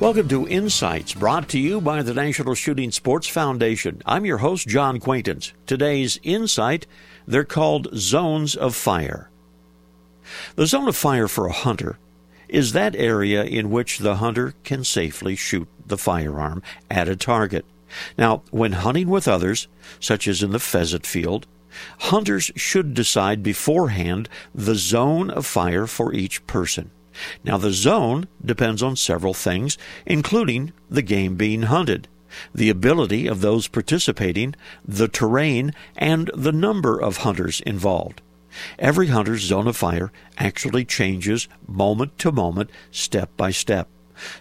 Welcome to Insights, brought to you by the National Shooting Sports Foundation. I'm your host, John Quaintance. Today's Insight, they're called Zones of Fire. The zone of fire for a hunter is that area in which the hunter can safely shoot the firearm at a target. Now, when hunting with others, such as in the pheasant field, hunters should decide beforehand the zone of fire for each person. Now, the zone depends on several things, including the game being hunted, the ability of those participating, the terrain, and the number of hunters involved. Every hunter's zone of fire actually changes moment to moment, step by step.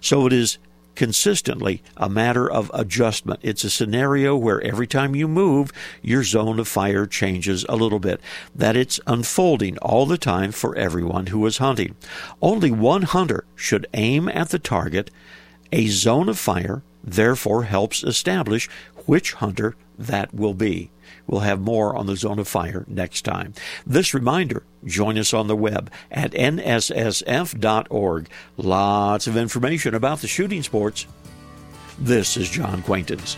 So it is consistently a matter of adjustment. It's a scenario where every time you move, your zone of fire changes a little bit. That it's unfolding all the time for everyone who is hunting. Only one hunter should aim at the target. A zone of fire therefore helps establish which hunter that will be. We'll have more on the zone of fire next time. This reminder join us on the web at nssf.org. Lots of information about the shooting sports. This is John Quaintance.